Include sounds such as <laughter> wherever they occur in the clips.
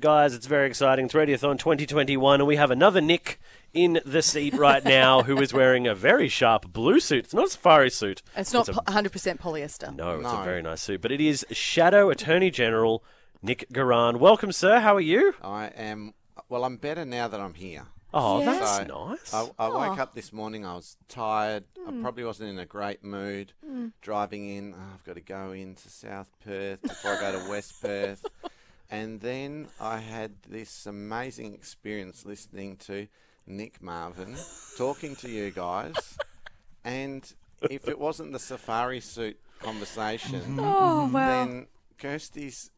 guys. It's very exciting. It's Radiothon 2021, and we have another Nick in the seat right now who is wearing a very sharp blue suit. It's not a safari suit. It's not a- po- 100% polyester. no, it's a very nice suit, but it is Shadow Attorney General Nick Goiran. Welcome, sir. How are you? I am. Well, I'm better now that I'm here. Oh, Yes. that's So, nice. I, I woke up this morning. I was tired. I hmm. probably wasn't in a great mood. Hmm. Driving in, oh, I've got to go into South Perth before I go to West Perth. <laughs> And then I had this amazing experience listening to Nick Marvin talking to you guys. And if it wasn't the safari suit conversation, Oh, wow. then Kirsty's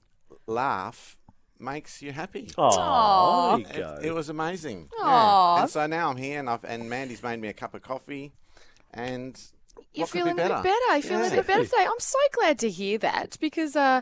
laugh makes you happy. Oh, It, it was amazing. Aw. Yeah. And so now I'm here, and I've and Mandy's made me a cup of coffee, and You're what could feeling be a bit better. You're feeling a bit better today. I'm so glad to hear that because, uh,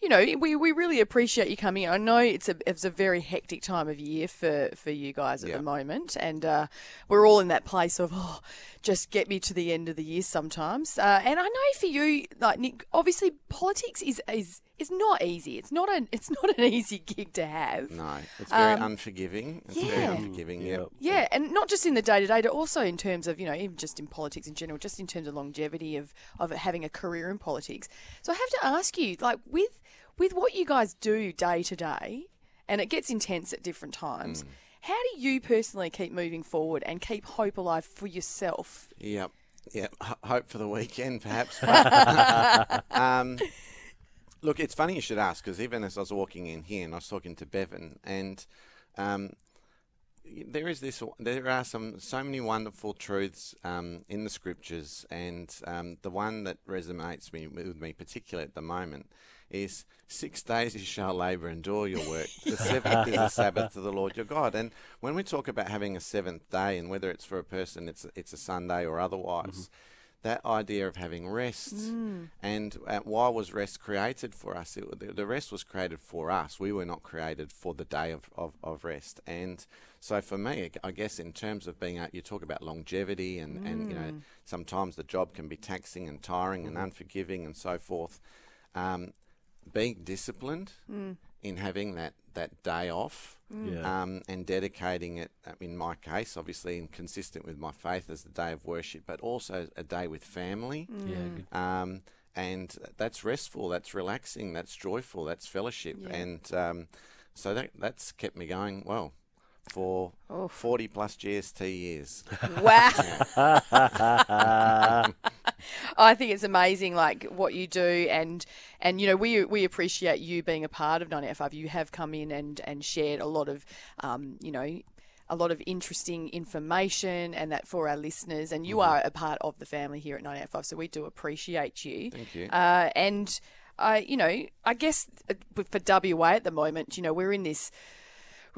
you know, we, we really appreciate you coming. I know it's a it's a very hectic time of year for, for you guys at Yeah. the moment, and uh, we're all in that place of oh, just get me to the end of the year sometimes. Uh, and I know for you, like Nick, obviously politics is is is not easy. It's not an it's <laughs> not an easy gig to have. No, it's very Um, unforgiving. It's very yeah. unforgiving. Yeah. Yeah, and not just in the day to day, but also in terms of you know even just in politics in general, just in terms of longevity of of having a career in politics. So I have to ask you, like with with what you guys do day to day, and it gets intense at different times. How do you personally keep moving forward and keep hope alive for yourself? Yep. Yep. H- hope for the weekend, perhaps. <laughs> <laughs> um, look, it's funny you should ask because even as I was walking in here and I was talking to Bevan, and um, there is this. There are some so many wonderful truths um, in the scriptures, and um, the one that resonates me with me particularly at the moment is six days you shall labour and do all your work. The seventh is the Sabbath to the Lord your God. And when we talk about having a seventh day, and whether it's for a person, it's it's a Sunday or otherwise. That idea of having rest, and uh, why was rest created for us? It, the, the rest was created for us. We were not created for the day of, of, of rest. And so for me, I guess in terms of being, out, you talk about longevity, and, and you know sometimes the job can be taxing and tiring and unforgiving and so forth. Um, being disciplined in having that, that day off Yeah. um, and dedicating it, uh, in my case, obviously, and consistent with my faith as a day of worship, but also a day with family. yeah, good. Um, and that's restful, that's relaxing, that's joyful, that's fellowship. Yeah. And um, so that, that's kept me going, well, for Oof. 40 plus GST years. Wow. <laughs> <laughs> <laughs> I think it's amazing, like what you do, and and you know we we appreciate you being a part of 98.5. You have come in and and shared a lot of, um, you know. A lot of interesting information, and that for our listeners, and you are a part of the family here at 98.5, so we do appreciate you. Thank you. Uh, and, uh, you know, I guess uh, for WA at the moment, you know, we're in this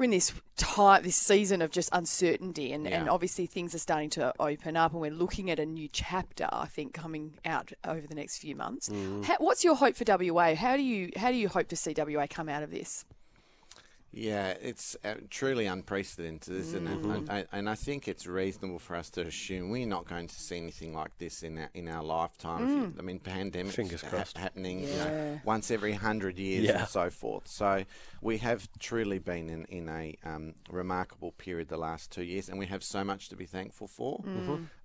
we're in this time, this season of just uncertainty, and, and obviously things are starting to open up, and we're looking at a new chapter. I think coming out over the next few months. Mm. How, what's your hope for WA? How do you how do you hope to see WA come out of this? Yeah, it's uh, truly unprecedented, isn't it? And I, and I think it's reasonable for us to assume we're not going to see anything like this in our, in our lifetime. If you- I mean, pandemics Fingers ha- crossed. happening you know, once every hundred years Yeah. and so forth. So we have truly been in, in a um, remarkable period the last two years, and we have so much to be thankful for.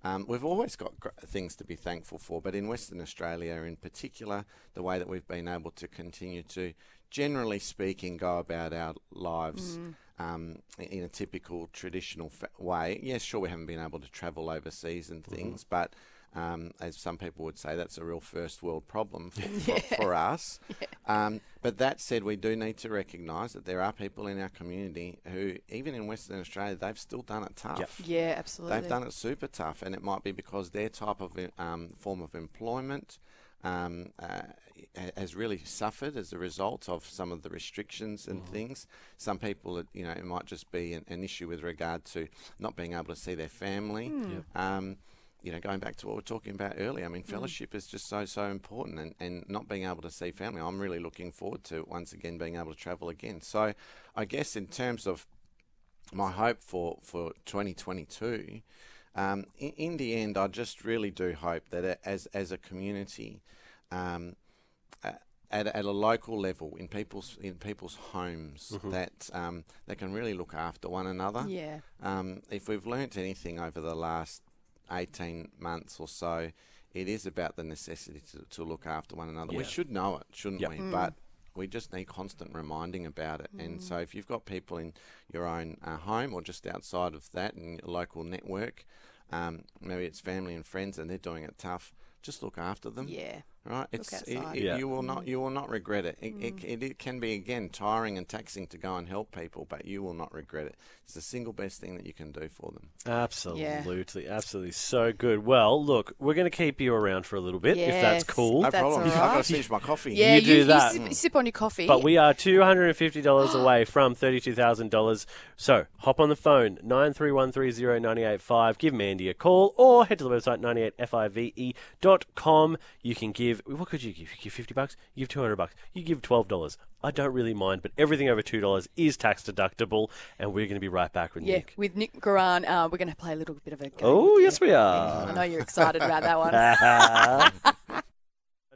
Um, we've always got gr- things to be thankful for, but in Western Australia in particular, the way that we've been able to continue to, generally speaking, go about our lives um, in a typical traditional fa- way. Yes, sure, we haven't been able to travel overseas and things, but um, as some people would say, that's a real first world problem <laughs> for, for, for us. <laughs> Um, but that said, we do need to recognise that there are people in our community who, even in Western Australia, they've still done it tough. Yeah, absolutely. They've done it super tough, and it might be because their type of um, form of employment um, uh, has really suffered as a result of some of the restrictions and things. Some people, you know, it might just be an, an issue with regard to not being able to see their family. Um, you know, going back to what we were talking about earlier, I mean, fellowship is just so, so important, and, and not being able to see family. I'm really looking forward to once again being able to travel again. So, I guess in terms of my hope for, for 2022, um, in, in the end, I just really do hope that as, as a community, um, uh, at, at a local level in people's in people's homes Mm-hmm. that um, they can really look after one another. Yeah. Um, if we've learnt anything over the last 18 months or so, it is about the necessity to, to look after one another. Yeah. We should know it, shouldn't Yep. we? Mm. But we just need constant reminding about it. And so if you've got people in your own uh, home or just outside of that in your local network, um, maybe it's family and friends and they're doing it tough, just look after them. Yeah. Right, it's it, it- Yeah. you will not you will not regret it. It, it. Mm. it it can be again tiring and taxing to go and help people, but you will not regret it. It's the single best thing that you can do for them. Absolutely, absolutely, so good. Well, look, we're going to keep you around for a little bit if that's cool. No That's problem. all I've got to finish my coffee. Yeah, You do that. sip, sip on your coffee. But we are two hundred and fifty dollars <gasps> away from thirty-two thousand dollars. So hop on the phone nine three one three zero ninety eight five. Give Mandy a call or head to the website ninety eight five dot com. You can give. What could you give? You give fifty bucks. You give two hundred bucks. You give twelve dollars. I don't really mind, but everything over two dollars is tax deductible. And we're going to be right back with yeah, Nick. with Nick Goiran, uh, we're going to play a little bit of a game. Oh yes, you. we are. I know you're excited about that one. <laughs>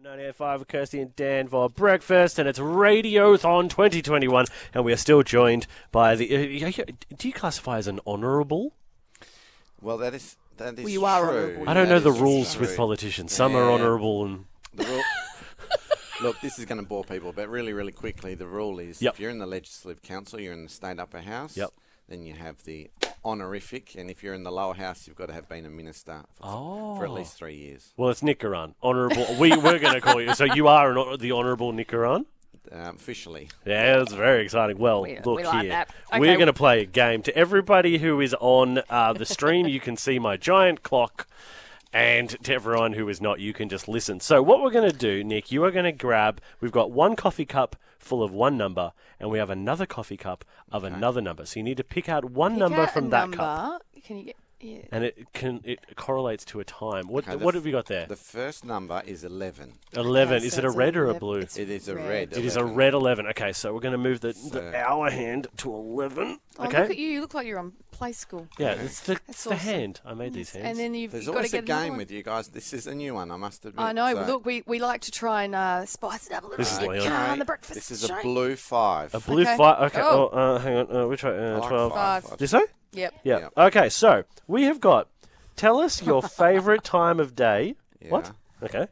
98.5 with Kirsty and Dan for breakfast, and it's Radiothon 2021, and we are still joined by the. Uh, yeah, yeah, do you classify as an honourable? Well, that is that is Well, you are honourable. I don't That know the rules true. with politicians. Some are honourable, and The rule- Look, this is going to bore people, but really, really quickly, the rule is Yep. if you're in the Legislative Council, you're in the State Upper House. Yep. Then you have the honorific, and if you're in the lower house, you've got to have been a minister for, for at Oh. least three years. well, it's Nick Goiran. Honourable. we we're going to call you. So you are an, hon- the honourable Nick Goiran. Um, officially, Yeah, that's very exciting. Well, We- look we like here. that. We're Okay. going to play a game. To everybody who is on uh, the stream, you can see my giant clock. And to everyone who is not, you can just listen. So, what we're going to do, Nick, you are going to grab. We've got one coffee cup full of one number, and we have another coffee cup of another number. So, you need to pick out one Pick number out a from that number. cup, Can you get? Yeah. and it can it correlates to a time. What Okay, the what f- have we got there? the first number is 11. Eleven. Okay, is so it a it's red or a 11 blue? it's It is a red. red. It is a 11. red 11. Okay, so we're going to move the, So- the hour hand to 11. Oh, okay. look at you! You look like you're on play school. Yeah, it's the, That's it's the awesome. hand. I made these hands. And then you've, There's you've got to always a get another game one. with you guys. This is a new one, I must admit. I know. So- Look, we, we like to try and uh, spice it up a little bit. This is bit Leon. on the breakfast This is show. a blue five. a blue Okay. five. Okay. Oh, Oh. uh, hang on. Uh, which one? I Uh, like 12. Five. five. This way? Yep. Yeah. Yep. Okay, so we have got. Tell us your <laughs> favourite time of day. What? Okay.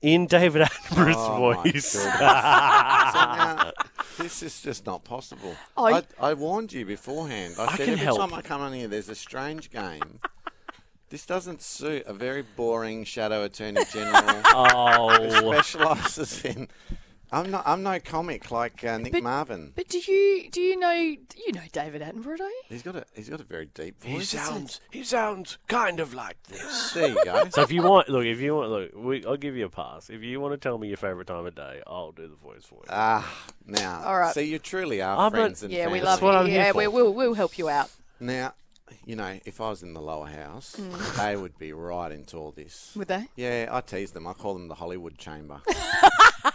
In David Attenborough's Oh, my voice. <laughs> So now, this is just not possible. Oh, I, I warned you beforehand. I, I said can every help. time I come on here, there's a strange game. this doesn't suit a very boring shadow attorney general <laughs> oh. who specialises in. I'm not. I'm no comic like uh, Nick But- Marvin. But do you do you know you know David Attenborough? Do you? He's got a. He's got a very deep voice. He voice. sounds. He sounds kind of like this. <laughs> There you go. So if you want, look, if you want, look, we, I'll give you a pass. If you want to tell me your favourite time of day, I'll do the voice for you. Ah, now. All right. See, you truly are I'm not- friends and Yeah, we love what you. Yeah, we, we'll we'll help you out. Now, you know, if I was in the lower house, Mm. they would be right into all this. Would they? Yeah, I tease them. I call them the Hollywood Chamber. <laughs>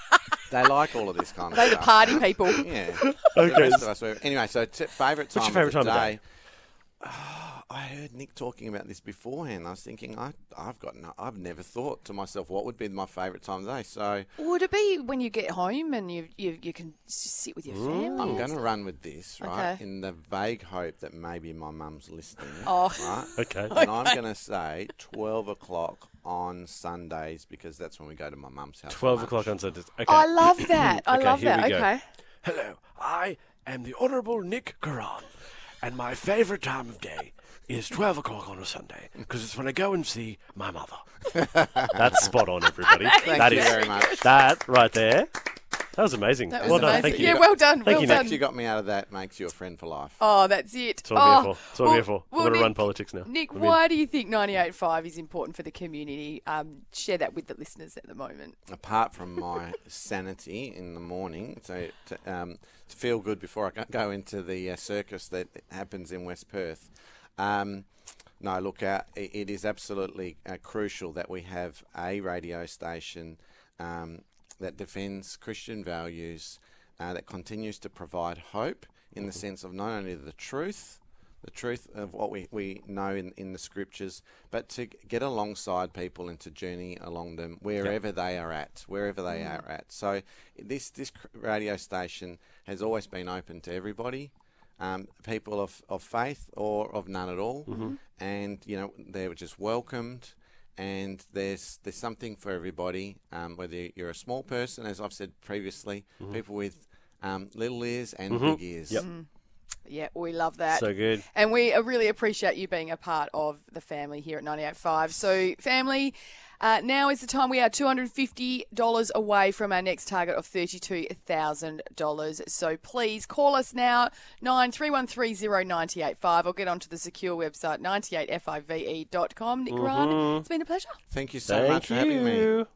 they like all of this kind of stuff. They the stuff. party people. Yeah. <laughs> Okay. The rest of us were- Anyway, so t- favourite time What's your of favourite the time of day? Ah, <sighs> I heard Nick talking about this beforehand. I was thinking, I, I've got, no, I've never thought to myself what would be my favourite time of day. So Would it be when you get home and you you, you can s- sit with your family? I'm going to run with this, right? Okay. In the vague hope that maybe my mum's listening. Oh. Right? <laughs> Okay. And I'm going to say 12 o'clock on Sundays because that's when we go to my mum's house. 12 o'clock on Sundays. Okay. Oh, I love <clears throat> that. I Okay, love here that. we go. Okay. Hello, I am the Honourable Nick Goiran, and my favourite time of day is 12 o'clock on a Sunday, because it's when I go and see my mother. <laughs> That's spot on, everybody. <laughs> Thank That you is- very much. That right there. That was amazing. That was well done. Thank you. Yeah, well done. Thank well you, Nick. done. Fact you got me out of that makes you a friend for life. Oh, that's it. That's what I'm oh, here for. That's what I'm here for. I'm going to run politics now. Nick, I mean- why do you think 98.5 is important for the community? Um, share that with the listeners at the moment. Apart from my <laughs> sanity in the morning, so to, um, to feel good before I go- go into the uh, circus that happens in West Perth. Um, no, look, uh, it, it is absolutely uh, crucial that we have a radio station um, that defends Christian values, uh, that continues to provide hope in the sense of not only the truth, the truth of what we, we know in, in the scriptures, but to get alongside people and to journey along them wherever they are at, wherever they are at. So this this radio station has always been open to everybody, um, people of, of faith or of none at all, and you know they were just welcomed. And there's there's something for everybody, um, whether you're a small person, as I've said previously, people with um, little ears and big ears. Yep. Yeah, we love that. So good. And we uh, really appreciate you being a part of the family here at 98.5. So, family, uh, now is the time we are $250 away from our next target of $32,000. So, please call us now, 93130985, or get onto the secure website, 98five.com. Nick Goiran, it's been a pleasure. Thank you so Thank much for having me. you.